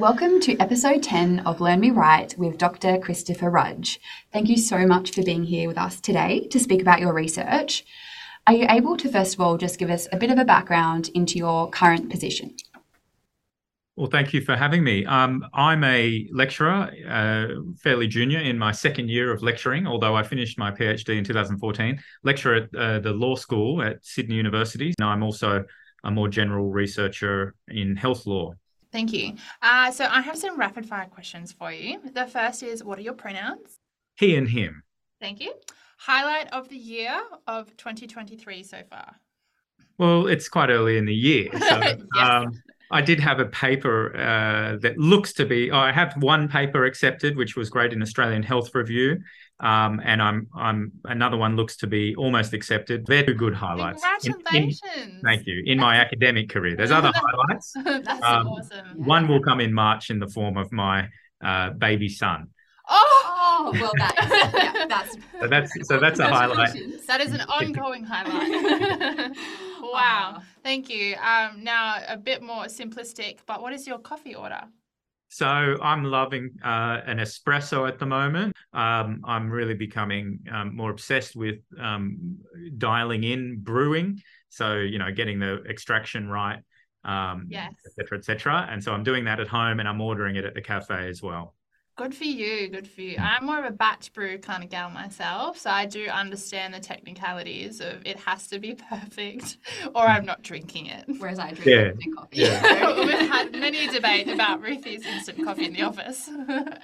Welcome to episode 10 of Learn Me Right with Dr. Christopher Rudge. Thank you so much for being here with us today to speak about your research. Are you able to, first of all, just give us a bit of a background into your current position? Well, thank you for having me. Um, I'm a lecturer, uh, fairly junior in my second year of lecturing, although I finished my PhD in 2014. Lecturer at uh, the law school at Sydney University. And I'm also a more general researcher in health law. Thank you. Uh, so I have some rapid fire questions for you. The first is what are your pronouns? He and him. Thank you. Highlight of the year of 2023 so far? Well, it's quite early in the year. So, yes. um, I did have a paper uh, that looks to be. Oh, I have one paper accepted, which was great in Australian Health Review, um, and I'm I'm another one looks to be almost accepted. They're two good highlights. Congratulations! In, in, thank you. In my academic career, there's other highlights. That's um, awesome. One will come in March in the form of my uh, baby son. Oh, oh well, that is, yeah, that's so that's so that's a highlight. That is an ongoing highlight. wow, oh. Thank you. Um, now a bit more simplistic, but what is your coffee order? So I'm loving uh, an espresso at the moment. Um, I'm really becoming um, more obsessed with um, dialing in brewing. So you know, getting the extraction right, um, yes, etc., etc. And so I'm doing that at home, and I'm ordering it at the cafe as well. Good for you. Good for you. I'm more of a batch brew kind of gal myself, so I do understand the technicalities of it has to be perfect, or I'm not drinking it. Whereas I drink yeah. instant coffee. Yeah. We've had many a debate about Ruthie's instant coffee in the office.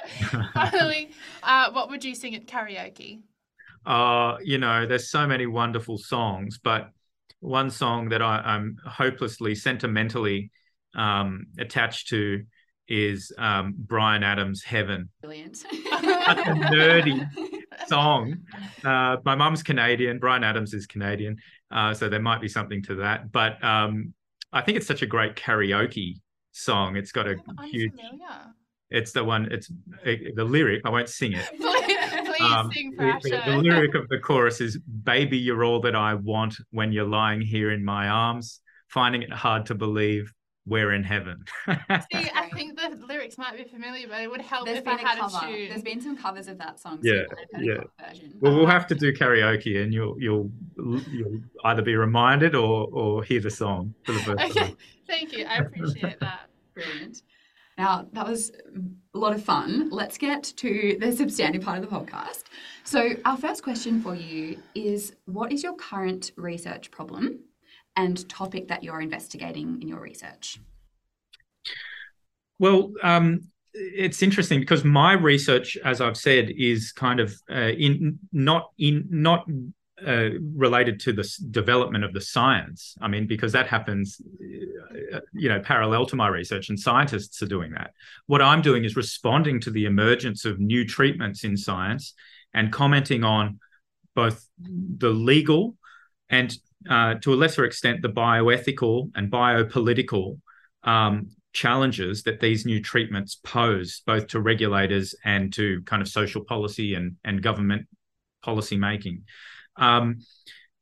Finally, uh, what would you sing at karaoke? Uh, you know, there's so many wonderful songs, but one song that I, am hopelessly sentimentally um, attached to is um, Bryan Adams' Heaven. Brilliant. Such a nerdy song. Uh, my mum's Canadian. Bryan Adams is Canadian. Uh, so there might be something to that. But um, I think it's such a great karaoke song. It's got a I'm huge. Familiar. It's the one. It's the lyric. I won't sing it. please, um, sing for the, the lyric of the chorus is "Baby, you're all that I want when you're lying here in my arms, finding it hard to believe we're in heaven. See, I think the lyrics might be familiar, but it would help There's if I had a, cover. a tune. There's been some covers of that song. So yeah, yeah. Well, we'll have to um, do karaoke, and you'll you'll you'll either be reminded or or hear the song for the first okay. time. Thank you. I appreciate that. Brilliant. Now, that was a lot of fun. Let's get to the substantive part of the podcast. So, our first question for you is What is your current research problem? And topic that you're investigating in your research? Well, um, it's interesting because my research, as I've said, is kind of uh, in not in not uh, related to the development of the science. I mean, because that happens, uh, you know, parallel to my research, and scientists are doing that. What I'm doing is responding to the emergence of new treatments in science and commenting on both the legal and uh, to a lesser extent, the bioethical and biopolitical um, challenges that these new treatments pose, both to regulators and to kind of social policy and, and government policy making. Um,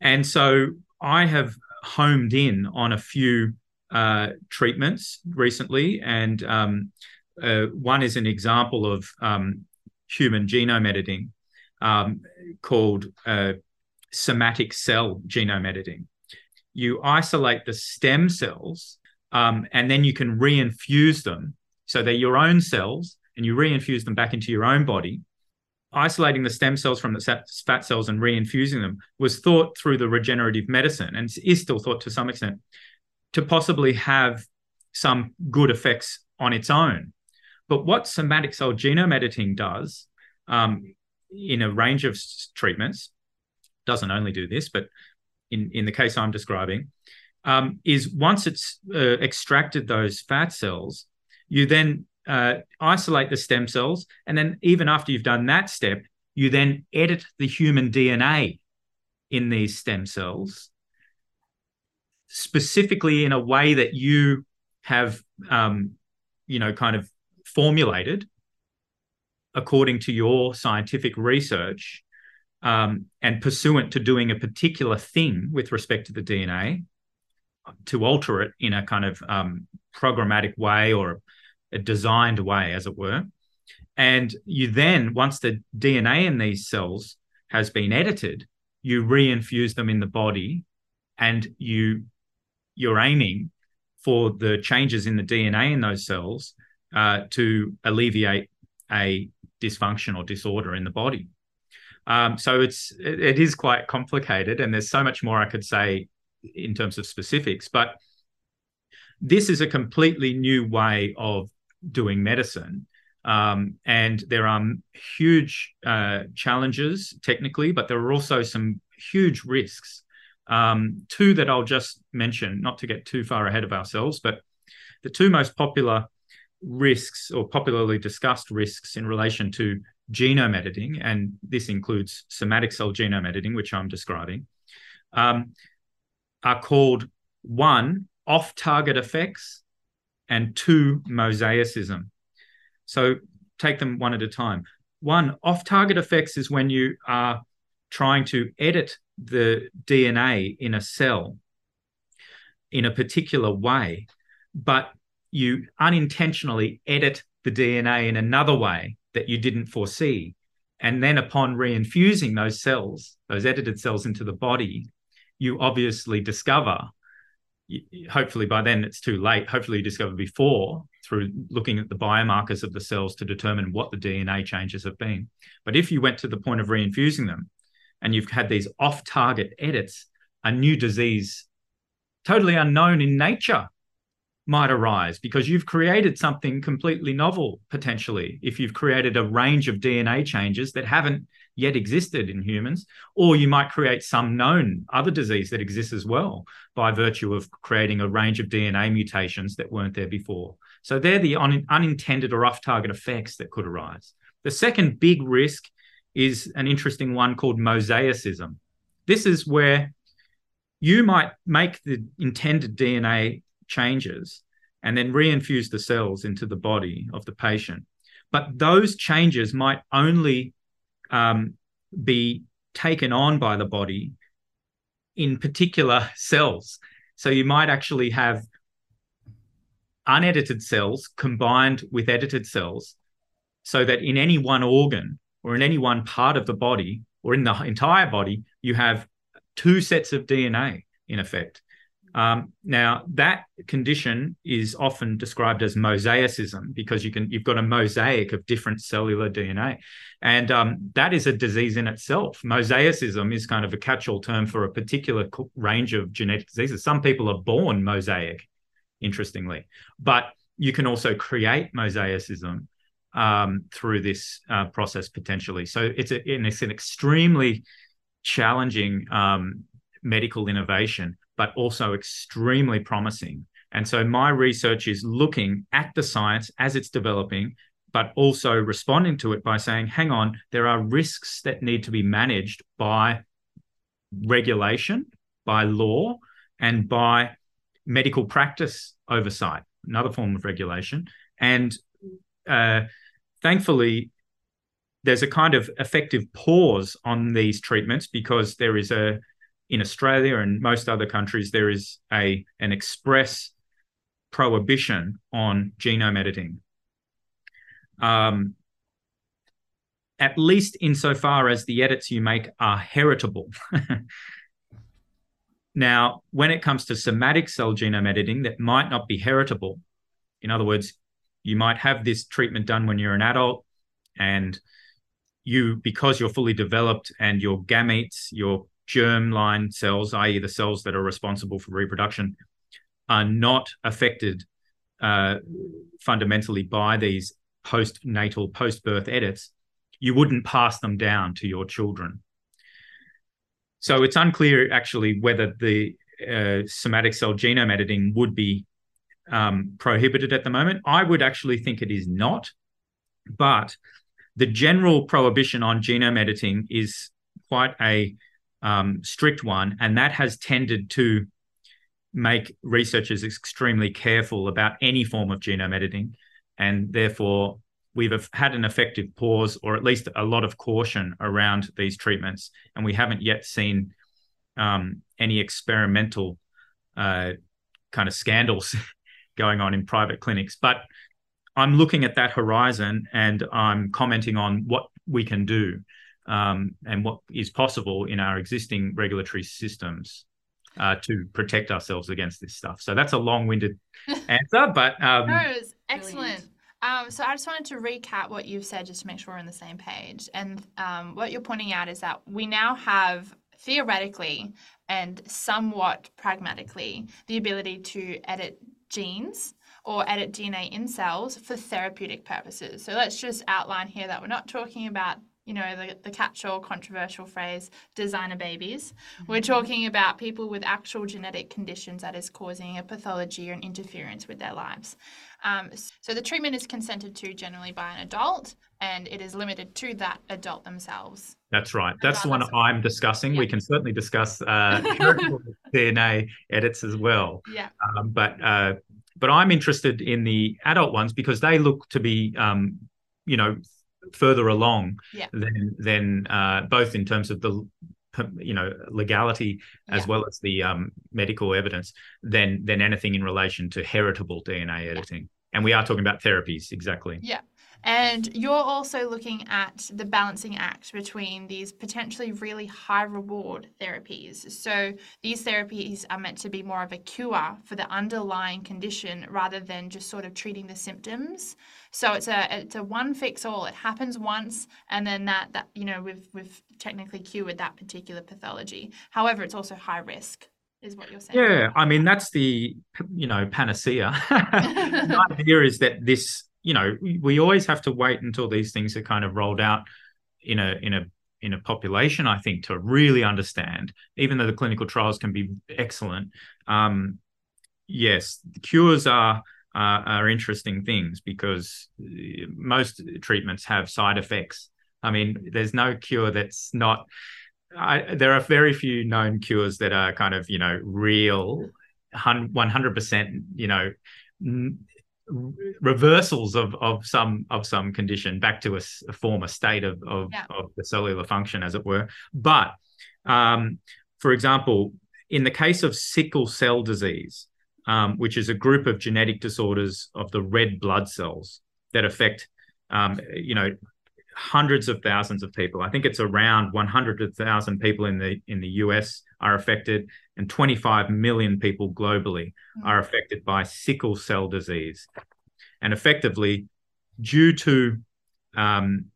and so I have homed in on a few uh, treatments recently, and um, uh, one is an example of um, human genome editing um, called uh, somatic cell genome editing. You isolate the stem cells um, and then you can reinfuse them. So they're your own cells and you reinfuse them back into your own body. Isolating the stem cells from the fat cells and reinfusing them was thought through the regenerative medicine and is still thought to some extent to possibly have some good effects on its own. But what somatic cell genome editing does um, in a range of treatments doesn't only do this, but in, in the case I'm describing, um, is once it's uh, extracted those fat cells, you then uh, isolate the stem cells. And then, even after you've done that step, you then edit the human DNA in these stem cells, specifically in a way that you have, um, you know, kind of formulated according to your scientific research um, and pursuant to doing a particular thing with respect to the DNA, to alter it in a kind of um, programmatic way or a designed way, as it were. And you then, once the DNA in these cells has been edited, you reinfuse them in the body and you you're aiming for the changes in the DNA in those cells uh, to alleviate a dysfunction or disorder in the body. Um, so it's it, it is quite complicated, and there's so much more I could say in terms of specifics. But this is a completely new way of doing medicine. Um, and there are huge uh, challenges technically, but there are also some huge risks. Um, two that I'll just mention, not to get too far ahead of ourselves, but the two most popular risks or popularly discussed risks in relation to genome editing, and this includes somatic cell genome editing, which I'm describing, um, are called one, off target effects, and two, mosaicism. So take them one at a time. One, off target effects is when you are trying to edit the DNA in a cell in a particular way, but you unintentionally edit the DNA in another way that you didn't foresee. And then upon reinfusing those cells, those edited cells into the body, you obviously discover, hopefully by then it's too late, hopefully you discover before through looking at the biomarkers of the cells to determine what the DNA changes have been. But if you went to the point of reinfusing them and you've had these off target edits, a new disease totally unknown in nature might arise because you've created something completely novel potentially if you've created a range of DNA changes that haven't yet existed in humans or you might create some known other disease that exists as well by virtue of creating a range of DNA mutations that weren't there before. So they're the un- unintended or off target effects that could arise. The second big risk is an interesting one called mosaicism. This is where you might make the intended DNA changes and then reinfuse the cells into the body of the patient. But those changes might only um, be taken on by the body in particular cells. So you might actually have unedited cells combined with edited cells so that in any one organ or in any one part of the body or in the entire body, you have two sets of DNA in effect. Um, now that condition is often described as mosaicism because you can you've got a mosaic of different cellular DNA, and um, that is a disease in itself. Mosaicism is kind of a catch-all term for a particular range of genetic diseases. Some people are born mosaic, interestingly, but you can also create mosaicism um, through this uh, process potentially. So it's a, it's an extremely challenging um, medical innovation but also extremely promising. And so my research is looking at the science as it's developing, but also responding to it by saying, hang on, there are risks that need to be managed by regulation, by law, and by medical practice oversight, another form of regulation. And uh, thankfully, there's a kind of effective pause on these treatments because there is a in Australia and most other countries, there is a an express prohibition on genome editing. Um, at least insofar as the edits you make are heritable. now, when it comes to somatic cell genome editing that might not be heritable, in other words, you might have this treatment done when you're an adult and you because you're fully developed and your gametes your germline cells, i.e., the cells that are responsible for reproduction, are not affected uh, fundamentally by these postnatal, post-birth edits, you wouldn't pass them down to your children. So it's unclear actually whether the uh, somatic cell genome editing would be um, prohibited at the moment. I would actually think it is not, but the general prohibition on genome editing is quite a um, strict one, and that has tended to make researchers extremely careful about any form of genome editing, and therefore we've had an effective pause or at least a lot of caution around these treatments, and we haven't yet seen um, any experimental uh, kind of scandals going on in private clinics. But I'm looking at that horizon and I'm commenting on what we can do um, and what is possible in our existing regulatory systems uh, to protect ourselves against this stuff. So that's a long-winded answer, but um, no, it's excellent. Um, so I just wanted to recap what you've said just to make sure we're on the same page. And um, what you're pointing out is that we now have theoretically and somewhat pragmatically the ability to edit genes or edit DNA in cells for therapeutic purposes. So let's just outline here that we're not talking about you know, the, the catch all controversial phrase, designer babies. Mm-hmm. We're talking about people with actual genetic conditions that is causing a pathology or an interference with their lives. Um, so the treatment is consented to generally by an adult and it is limited to that adult themselves. That's right. That's the one I'm discussing. Yeah. We can certainly discuss uh, DNA edits as well. Yeah. Um, but uh, but I'm interested in the adult ones because they look to be, um, you know, further along yeah. than than uh, both in terms of the you know legality as yeah. well as the um, medical evidence than than anything in relation to heritable DNA editing. Yeah. And we are talking about therapies, exactly. Yeah. And you're also looking at the balancing act between these potentially really high reward therapies. So these therapies are meant to be more of a cure for the underlying condition rather than just sort of treating the symptoms. So it's a it's a one fix all. It happens once and then that that you know we've we've technically cured that particular pathology. However, it's also high risk is what you're saying. Yeah, I mean that's the you know panacea. the idea is that this you know, we always have to wait until these things are kind of rolled out in a in a in a population, I think, to really understand, even though the clinical trials can be excellent. Um, yes, cures are uh, are interesting things because uh, most treatments have side effects. I mean, there's no cure that's not. I, there are very few known cures that are kind of you know real, one hundred percent you know reversals of of some of some condition back to a, a former state of of, yeah. of, the cellular function, as it were. But um, for example, in the case of sickle cell disease, um, which is a group of genetic disorders of the red blood cells that affect, um, you know, hundreds of thousands of people. I think it's around 100,000 people in the in the US are affected, and 25 million people globally mm-hmm. are affected by sickle cell disease. And effectively, due to um,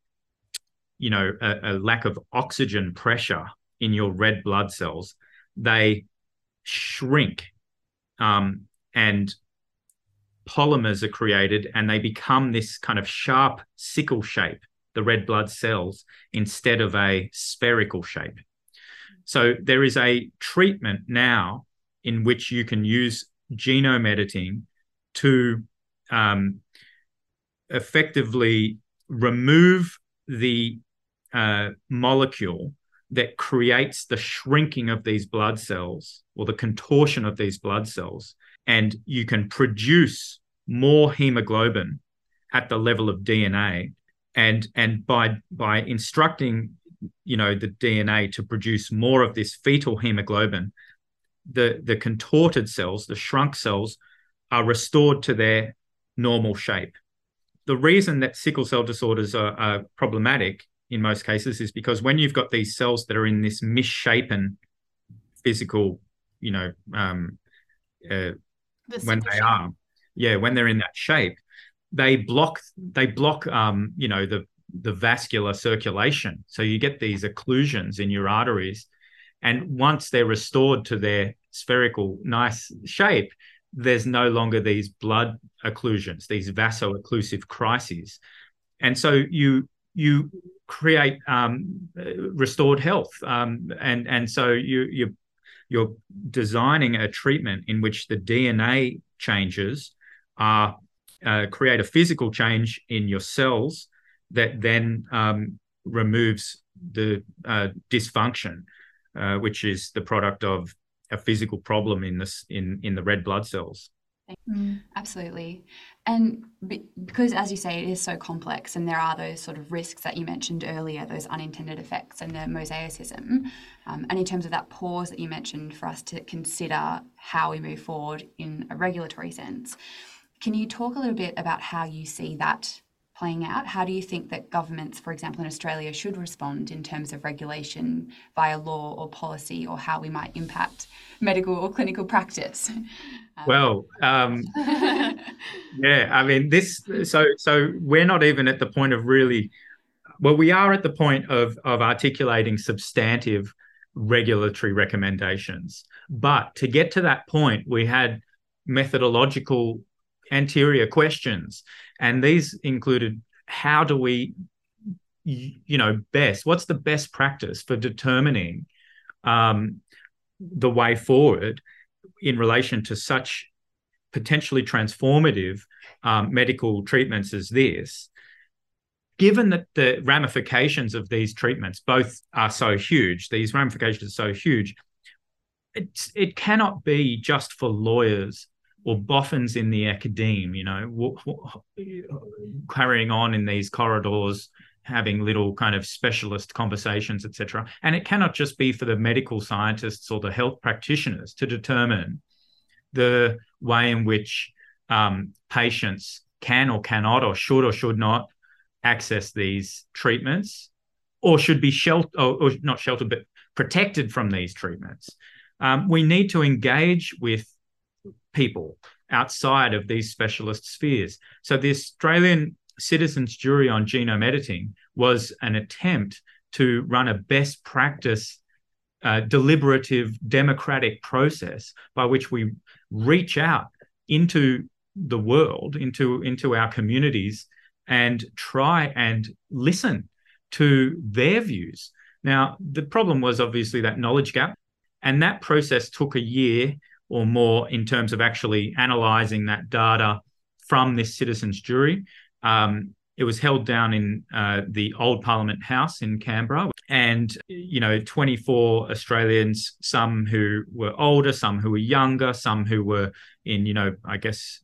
you know a, a lack of oxygen pressure in your red blood cells, they shrink um, and polymers are created and they become this kind of sharp sickle shape the red blood cells instead of a spherical shape. So there is a treatment now in which you can use genome editing to um, effectively remove the uh, molecule that creates the shrinking of these blood cells or the contortion of these blood cells. And you can produce more hemoglobin at the level of DNA and and by by instructing you know the DNA to produce more of this fetal hemoglobin, the the contorted cells, the shrunk cells, are restored to their normal shape. The reason that sickle cell disorders are, are problematic in most cases is because when you've got these cells that are in this misshapen physical, you know, um, uh, the when they shape. are, yeah, when they're in that shape, they block they block um, you know the the vascular circulation. So you get these occlusions in your arteries, and once they're restored to their spherical nice shape, there's no longer these blood occlusions, these vaso-occlusive crises, and so you you create um, restored health, um, and and so you you you're designing a treatment in which the DNA changes are uh, create a physical change in your cells that then um, removes the uh, dysfunction, uh, which is the product of a physical problem in this in in the red blood cells. Mm, absolutely. And because, as you say, it is so complex and there are those sort of risks that you mentioned earlier, those unintended effects and the mosaicism. Um, and in terms of that pause that you mentioned for us to consider how we move forward in a regulatory sense, can you talk a little bit about how you see that playing out? How do you think that governments, for example, in Australia, should respond in terms of regulation via law or policy, or how we might impact medical or clinical practice? Well, um, yeah, I mean, this. So, so we're not even at the point of really. Well, we are at the point of of articulating substantive regulatory recommendations, but to get to that point, we had methodological anterior questions, and these included how do we, you know, best? What's the best practice for determining um, the way forward? in relation to such potentially transformative um, medical treatments as this, given that the ramifications of these treatments both are so huge, these ramifications are so huge, it's, it cannot be just for lawyers or boffins in the academe, you know, w- w- carrying on in these corridors, having little kind of specialist conversations, etc. And it cannot just be for the medical scientists or the health practitioners to determine the way in which um, patients can or cannot or should or should not access these treatments or should be sheltered or, or, not sheltered but protected from these treatments um, we need to engage with people outside of these specialist spheres. So the australian citizens jury on genome editing was an attempt to run a best practice uh, deliberative democratic process by which we reach out into the world into into our communities and try and listen to their views. Now the problem was obviously that knowledge gap and that process took a year or more in terms of actually analyzing that data from this citizens jury um, it was held down in uh, the old Parliament House in Canberra, and you know, 24 Australians, some who were older, some who were younger, some who were in, you know, I guess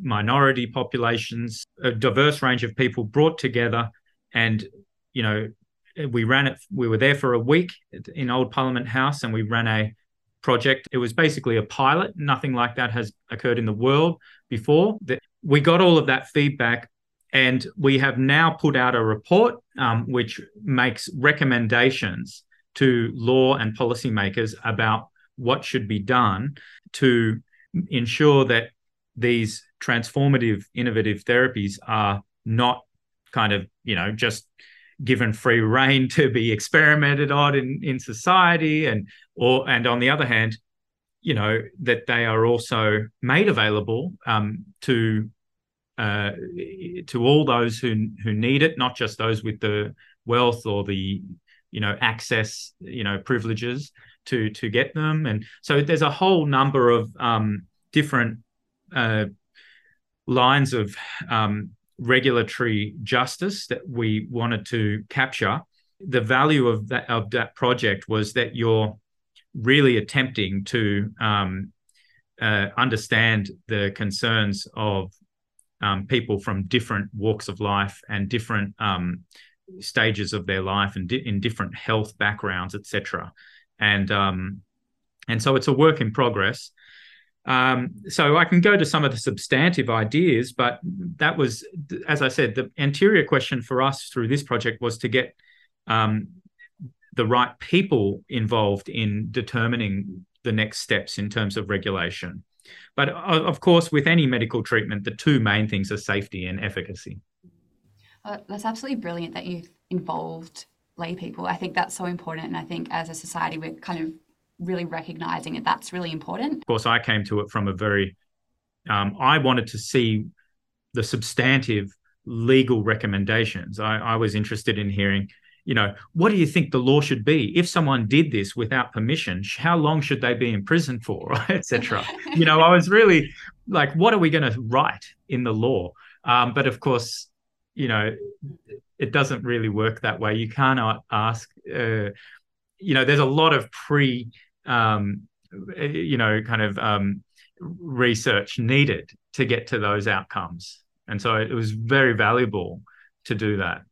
minority populations, a diverse range of people brought together, and you know, we ran it. We were there for a week in Old Parliament House, and we ran a project. It was basically a pilot. Nothing like that has occurred in the world before. We got all of that feedback and we have now put out a report um, which makes recommendations to law and policymakers about what should be done to ensure that these transformative, innovative therapies are not kind of, you know, just given free reign to be experimented on in, in society and or and on the other hand you know that they are also made available um, to uh, to all those who who need it, not just those with the wealth or the you know access, you know privileges to to get them. And so there's a whole number of um, different uh, lines of um, regulatory justice that we wanted to capture. The value of that of that project was that you're really attempting to um, uh, understand the concerns of um, people from different walks of life and different um, stages of their life and di- in different health backgrounds, etc. And um, and so it's a work in progress. Um, so I can go to some of the substantive ideas, but that was, as I said, the anterior question for us through this project was to get um, the right people involved in determining the next steps in terms of regulation. But of course, with any medical treatment, the two main things are safety and efficacy. Uh, that's absolutely brilliant that you've involved lay people. I think that's so important. And I think as a society, we're kind of really recognizing it. That's really important. Of course, I came to it from a very, um, I wanted to see the substantive legal recommendations. I, I was interested in hearing you know, what do you think the law should be? If someone did this without permission, how long should they be in prison for, etc. you know, I was really like, what are we going to write in the law? Um, but of course, you know, it doesn't really work that way. You cannot ask, uh, you know, there's a lot of pre, um, you know, kind of um, research needed to get to those outcomes. And so it was very valuable to do that.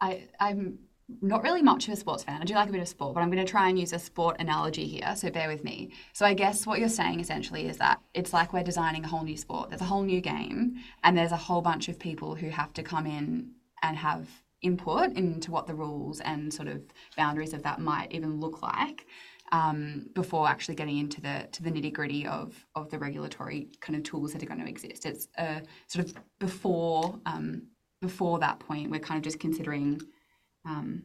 I, I'm not really much of a sports fan. I do like a bit of sport, but I'm going to try and use a sport analogy here, so bear with me. So I guess what you're saying essentially is that it's like we're designing a whole new sport. There's a whole new game, and there's a whole bunch of people who have to come in and have input into what the rules and sort of boundaries of that might even look like. Um, before actually getting into the to the nitty gritty of of the regulatory kind of tools that are going to exist, it's uh, sort of before um, before that point. We're kind of just considering um,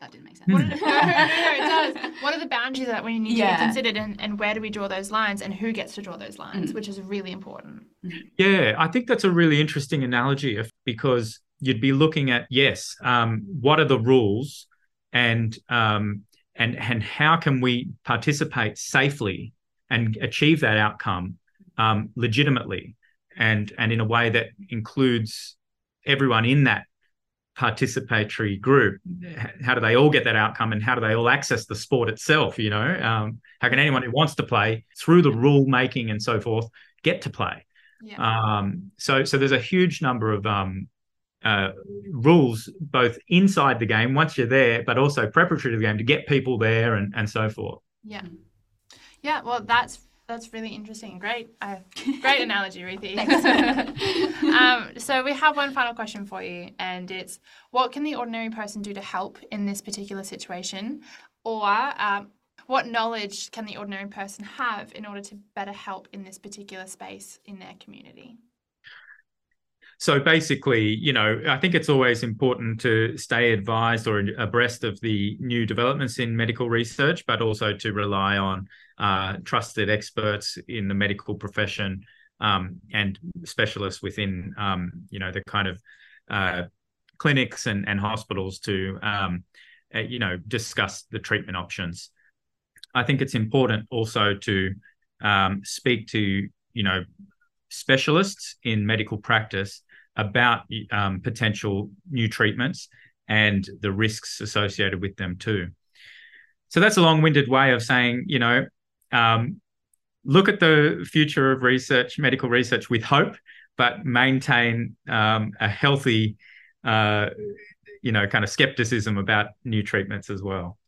that didn't make sense. What are the, no, no, no, it does. What are the boundaries that we need to be considered, and, and where do we draw those lines, and who gets to draw those lines, Mm. which is really important. Yeah, I think that's a really interesting analogy if, because you'd be looking at yes, um, what are the rules, and um, and and how can we participate safely and achieve that outcome um, legitimately, and and in a way that includes everyone in that participatory group. How do they all get that outcome, and how do they all access the sport itself? You know, um, how can anyone who wants to play through the rule making and so forth get to play? Yeah. Um, so so there's a huge number of um, uh, rules both inside the game once you're there, but also preparatory to the game to get people there and and so forth. Yeah. Yeah. Well, that's that's really interesting. Great. Uh, great analogy, Ruthie. um, so we have one final question for you, and it's: What can the ordinary person do to help in this particular situation, or um, what knowledge can the ordinary person have in order to better help in this particular space in their community? So basically, you know, I think it's always important to stay advised or abreast of the new developments in medical research, but also to rely on uh, trusted experts in the medical profession um, and specialists within, um, you know, the kind of uh, clinics and, and hospitals to, um, uh, you know, discuss the treatment options. I think it's important also to um, speak to, you know, specialists in medical practice about um, potential new treatments and the risks associated with them too. So that's a long-winded way of saying, you know, um, look at the future of research, medical research, with hope, but maintain um, a healthy, uh, you know, kind of skepticism about new treatments as well.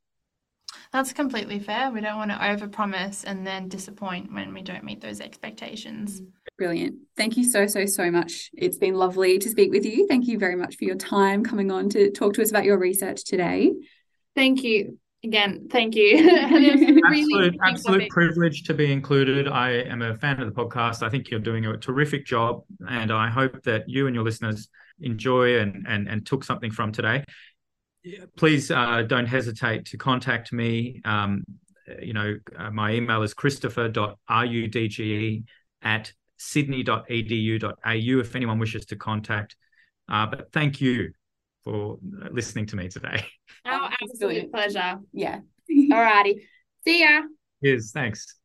That's completely fair. We don't want to overpromise and then disappoint when we don't meet those expectations. Brilliant. Thank you so, so, so much. It's been lovely to speak with you. Thank you very much for your time coming on to talk to us about your research today. Thank you again. Thank you. And really absolute, absolute privilege to be included. I am a fan of the podcast. I think you're doing a terrific job, and I hope that you and your listeners enjoy and and, and took something from today. Please uh, don't hesitate to contact me. Um, you know, uh, my email is christopher.rudge at sydney.edu.au if anyone wishes to contact. Uh, but thank you for listening to me today. Our It's absolute pleasure. Yeah. Alrighty. See ya. Yes, thanks.